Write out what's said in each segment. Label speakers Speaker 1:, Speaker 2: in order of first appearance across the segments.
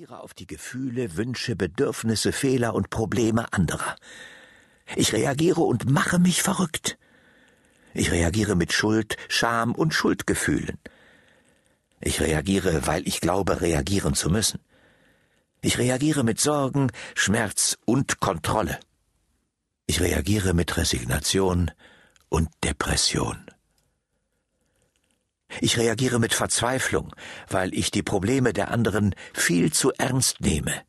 Speaker 1: reagiere auf die Gefühle, Wünsche, Bedürfnisse, Fehler und Probleme anderer. Ich reagiere und mache mich verrückt. Ich reagiere mit Schuld, Scham und Schuldgefühlen. Ich reagiere, weil ich glaube, reagieren zu müssen. Ich reagiere mit Sorgen, Schmerz und Kontrolle. Ich reagiere mit Resignation und Depression. Ich reagiere mit Verzweiflung, weil ich die Probleme der anderen viel zu ernst nehme.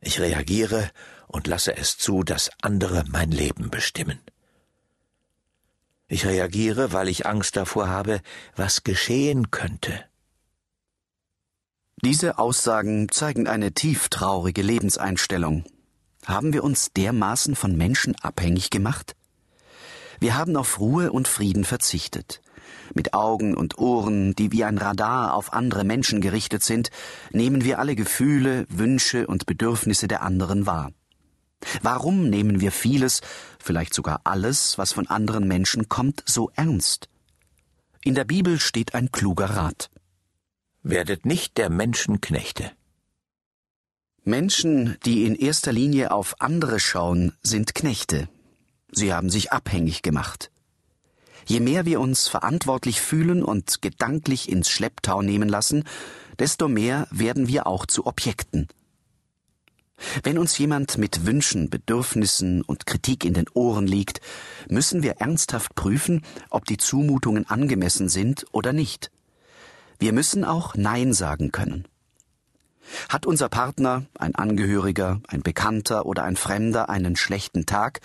Speaker 1: Ich reagiere und lasse es zu, dass andere mein Leben bestimmen. Ich reagiere, weil ich Angst davor habe, was geschehen könnte.
Speaker 2: Diese Aussagen zeigen eine tief traurige Lebenseinstellung. Haben wir uns dermaßen von Menschen abhängig gemacht? Wir haben auf Ruhe und Frieden verzichtet. Mit Augen und Ohren, die wie ein Radar auf andere Menschen gerichtet sind, nehmen wir alle Gefühle, Wünsche und Bedürfnisse der anderen wahr. Warum nehmen wir vieles, vielleicht sogar alles, was von anderen Menschen kommt, so ernst? In der Bibel steht ein kluger Rat.
Speaker 1: Werdet nicht der Menschen Knechte.
Speaker 2: Menschen, die in erster Linie auf andere schauen, sind Knechte. Sie haben sich abhängig gemacht. Je mehr wir uns verantwortlich fühlen und gedanklich ins Schlepptau nehmen lassen, desto mehr werden wir auch zu Objekten. Wenn uns jemand mit Wünschen, Bedürfnissen und Kritik in den Ohren liegt, müssen wir ernsthaft prüfen, ob die Zumutungen angemessen sind oder nicht. Wir müssen auch Nein sagen können. Hat unser Partner, ein Angehöriger, ein Bekannter oder ein Fremder einen schlechten Tag,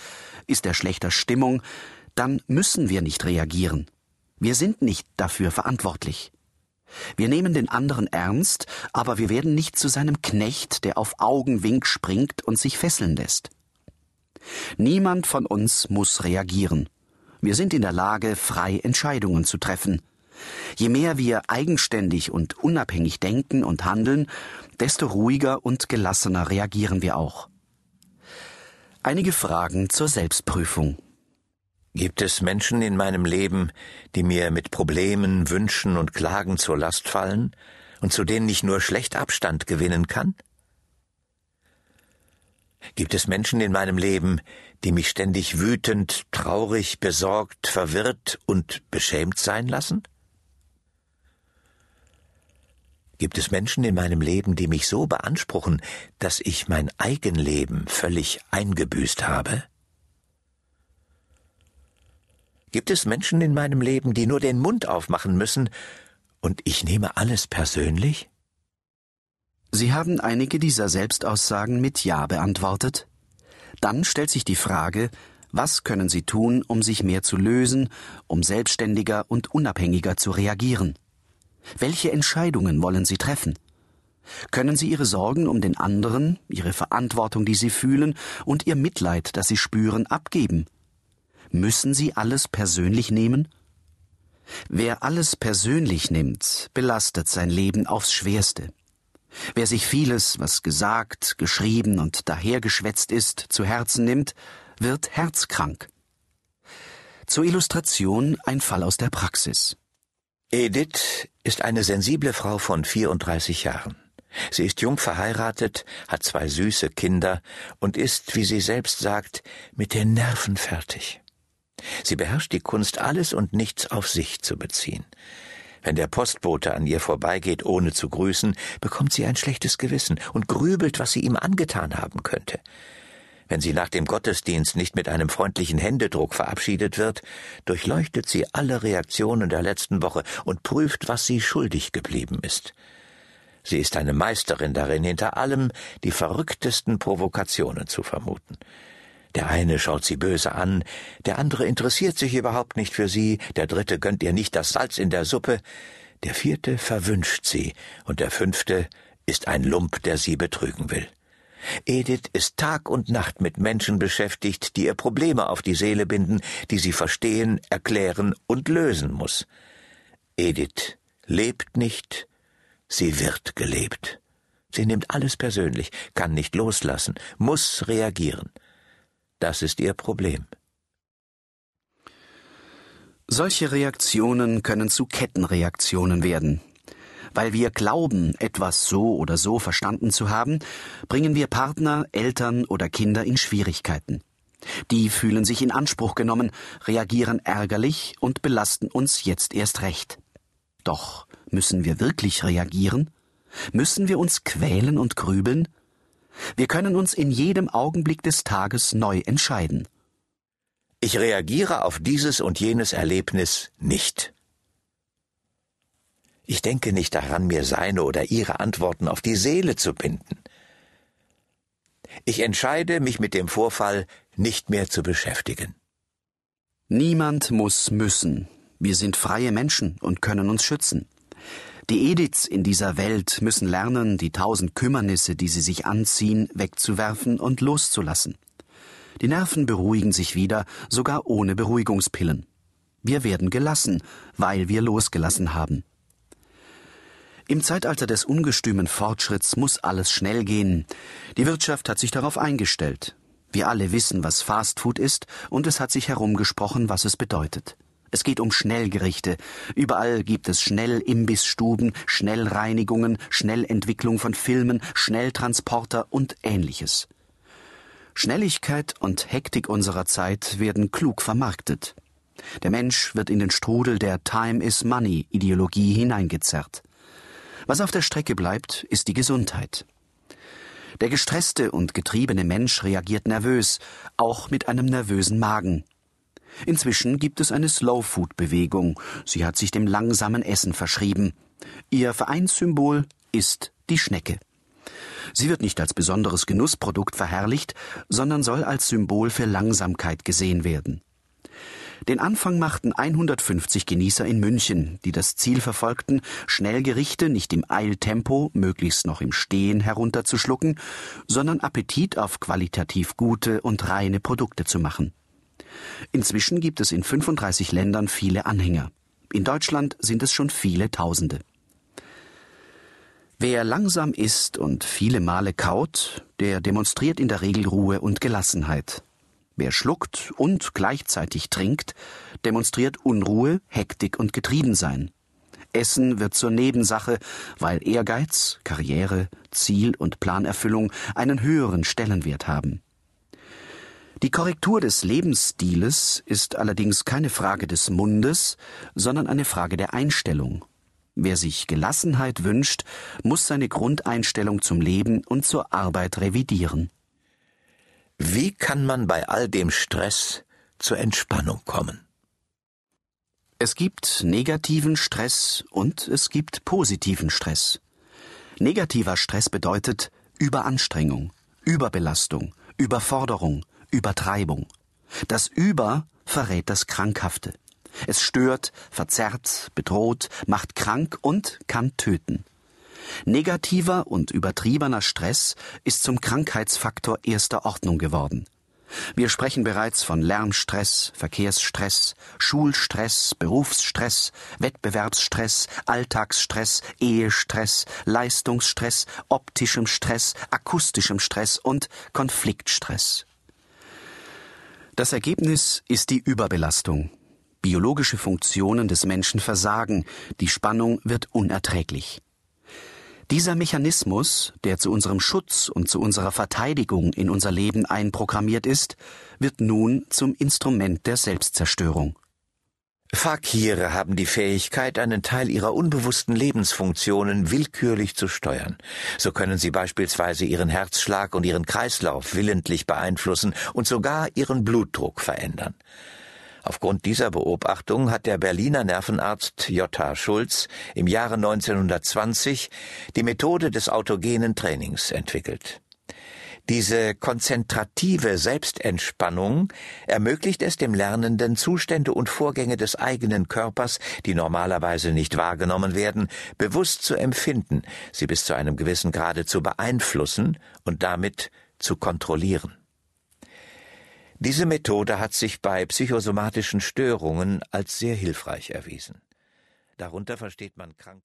Speaker 2: ist er schlechter Stimmung, dann müssen wir nicht reagieren. Wir sind nicht dafür verantwortlich. Wir nehmen den anderen ernst, aber wir werden nicht zu seinem Knecht, der auf Augenwink springt und sich fesseln lässt. Niemand von uns muss reagieren. Wir sind in der Lage, frei Entscheidungen zu treffen. Je mehr wir eigenständig und unabhängig denken und handeln, desto ruhiger und gelassener reagieren wir auch. Einige Fragen zur Selbstprüfung.
Speaker 1: Gibt es Menschen in meinem Leben, die mir mit Problemen, Wünschen und Klagen zur Last fallen und zu denen ich nur schlecht Abstand gewinnen kann? Gibt es Menschen in meinem Leben, die mich ständig wütend, traurig, besorgt, verwirrt und beschämt sein lassen? Gibt es Menschen in meinem Leben, die mich so beanspruchen, dass ich mein Eigenleben völlig eingebüßt habe? Gibt es Menschen in meinem Leben, die nur den Mund aufmachen müssen, und ich nehme alles persönlich?
Speaker 2: Sie haben einige dieser Selbstaussagen mit Ja beantwortet. Dann stellt sich die Frage, was können Sie tun, um sich mehr zu lösen, um selbstständiger und unabhängiger zu reagieren? Welche Entscheidungen wollen Sie treffen? Können Sie Ihre Sorgen um den anderen, Ihre Verantwortung, die Sie fühlen, und Ihr Mitleid, das Sie spüren, abgeben Müssen Sie alles persönlich nehmen? Wer alles persönlich nimmt, belastet sein Leben aufs schwerste. Wer sich vieles, was gesagt, geschrieben und dahergeschwätzt ist, zu Herzen nimmt, wird herzkrank. Zur Illustration ein Fall aus der Praxis.
Speaker 1: Edith ist eine sensible Frau von 34 Jahren. Sie ist jung verheiratet, hat zwei süße Kinder und ist, wie sie selbst sagt, mit den Nerven fertig. Sie beherrscht die Kunst, alles und nichts auf sich zu beziehen. Wenn der Postbote an ihr vorbeigeht, ohne zu grüßen, bekommt sie ein schlechtes Gewissen und grübelt, was sie ihm angetan haben könnte. Wenn sie nach dem Gottesdienst nicht mit einem freundlichen Händedruck verabschiedet wird, durchleuchtet sie alle Reaktionen der letzten Woche und prüft, was sie schuldig geblieben ist. Sie ist eine Meisterin darin, hinter allem die verrücktesten Provokationen zu vermuten. Der eine schaut sie böse an, der andere interessiert sich überhaupt nicht für sie, der dritte gönnt ihr nicht das Salz in der Suppe, der vierte verwünscht sie, und der fünfte ist ein Lump, der sie betrügen will. Edith ist Tag und Nacht mit Menschen beschäftigt, die ihr Probleme auf die Seele binden, die sie verstehen, erklären und lösen muss. Edith lebt nicht, sie wird gelebt. Sie nimmt alles persönlich, kann nicht loslassen, muss reagieren. Das ist ihr Problem.
Speaker 2: Solche Reaktionen können zu Kettenreaktionen werden. Weil wir glauben, etwas so oder so verstanden zu haben, bringen wir Partner, Eltern oder Kinder in Schwierigkeiten. Die fühlen sich in Anspruch genommen, reagieren ärgerlich und belasten uns jetzt erst recht. Doch müssen wir wirklich reagieren? Müssen wir uns quälen und grübeln? Wir können uns in jedem Augenblick des Tages neu entscheiden.
Speaker 1: Ich reagiere auf dieses und jenes Erlebnis nicht. Ich denke nicht daran, mir seine oder ihre Antworten auf die Seele zu binden. Ich entscheide, mich mit dem Vorfall nicht mehr zu beschäftigen.
Speaker 2: Niemand muss müssen. Wir sind freie Menschen und können uns schützen. Die Ediths in dieser Welt müssen lernen, die tausend Kümmernisse, die sie sich anziehen, wegzuwerfen und loszulassen. Die Nerven beruhigen sich wieder, sogar ohne Beruhigungspillen. Wir werden gelassen, weil wir losgelassen haben. Im Zeitalter des ungestümen Fortschritts muss alles schnell gehen. Die Wirtschaft hat sich darauf eingestellt. Wir alle wissen, was Fastfood ist, und es hat sich herumgesprochen, was es bedeutet. Es geht um Schnellgerichte. Überall gibt es Schnellimbissstuben, Schnellreinigungen, Schnellentwicklung von Filmen, Schnelltransporter und ähnliches. Schnelligkeit und Hektik unserer Zeit werden klug vermarktet. Der Mensch wird in den Strudel der Time is Money Ideologie hineingezerrt. Was auf der Strecke bleibt, ist die Gesundheit. Der gestresste und getriebene Mensch reagiert nervös, auch mit einem nervösen Magen. Inzwischen gibt es eine Slow-Food-Bewegung. Sie hat sich dem langsamen Essen verschrieben. Ihr Vereinssymbol ist die Schnecke. Sie wird nicht als besonderes Genussprodukt verherrlicht, sondern soll als Symbol für Langsamkeit gesehen werden. Den Anfang machten 150 Genießer in München, die das Ziel verfolgten, Schnellgerichte nicht im Eiltempo, möglichst noch im Stehen herunterzuschlucken, sondern Appetit auf qualitativ gute und reine Produkte zu machen. Inzwischen gibt es in 35 Ländern viele Anhänger. In Deutschland sind es schon viele Tausende. Wer langsam isst und viele Male kaut, der demonstriert in der Regel Ruhe und Gelassenheit. Wer schluckt und gleichzeitig trinkt, demonstriert Unruhe, Hektik und Getriebensein. Essen wird zur Nebensache, weil Ehrgeiz, Karriere, Ziel und Planerfüllung einen höheren Stellenwert haben. Die Korrektur des Lebensstiles ist allerdings keine Frage des Mundes, sondern eine Frage der Einstellung. Wer sich Gelassenheit wünscht, muss seine Grundeinstellung zum Leben und zur Arbeit revidieren.
Speaker 1: Wie kann man bei all dem Stress zur Entspannung kommen?
Speaker 2: Es gibt negativen Stress und es gibt positiven Stress. Negativer Stress bedeutet Überanstrengung, Überbelastung, Überforderung, Übertreibung. Das Über verrät das Krankhafte. Es stört, verzerrt, bedroht, macht krank und kann töten. Negativer und übertriebener Stress ist zum Krankheitsfaktor erster Ordnung geworden. Wir sprechen bereits von Lärmstress, Verkehrsstress, Schulstress, Berufsstress, Wettbewerbsstress, Alltagsstress, Ehestress, Leistungsstress, optischem Stress, akustischem Stress und Konfliktstress. Das Ergebnis ist die Überbelastung. Biologische Funktionen des Menschen versagen, die Spannung wird unerträglich. Dieser Mechanismus, der zu unserem Schutz und zu unserer Verteidigung in unser Leben einprogrammiert ist, wird nun zum Instrument der Selbstzerstörung.
Speaker 1: Fakire haben die Fähigkeit, einen Teil ihrer unbewussten Lebensfunktionen willkürlich zu steuern. So können sie beispielsweise ihren Herzschlag und ihren Kreislauf willentlich beeinflussen und sogar ihren Blutdruck verändern. Aufgrund dieser Beobachtung hat der Berliner Nervenarzt J.H. Schulz im Jahre 1920 die Methode des autogenen Trainings entwickelt. Diese konzentrative Selbstentspannung ermöglicht es dem Lernenden, Zustände und Vorgänge des eigenen Körpers, die normalerweise nicht wahrgenommen werden, bewusst zu empfinden, sie bis zu einem gewissen Grade zu beeinflussen und damit zu kontrollieren. Diese Methode hat sich bei psychosomatischen Störungen als sehr hilfreich erwiesen. Darunter versteht man krank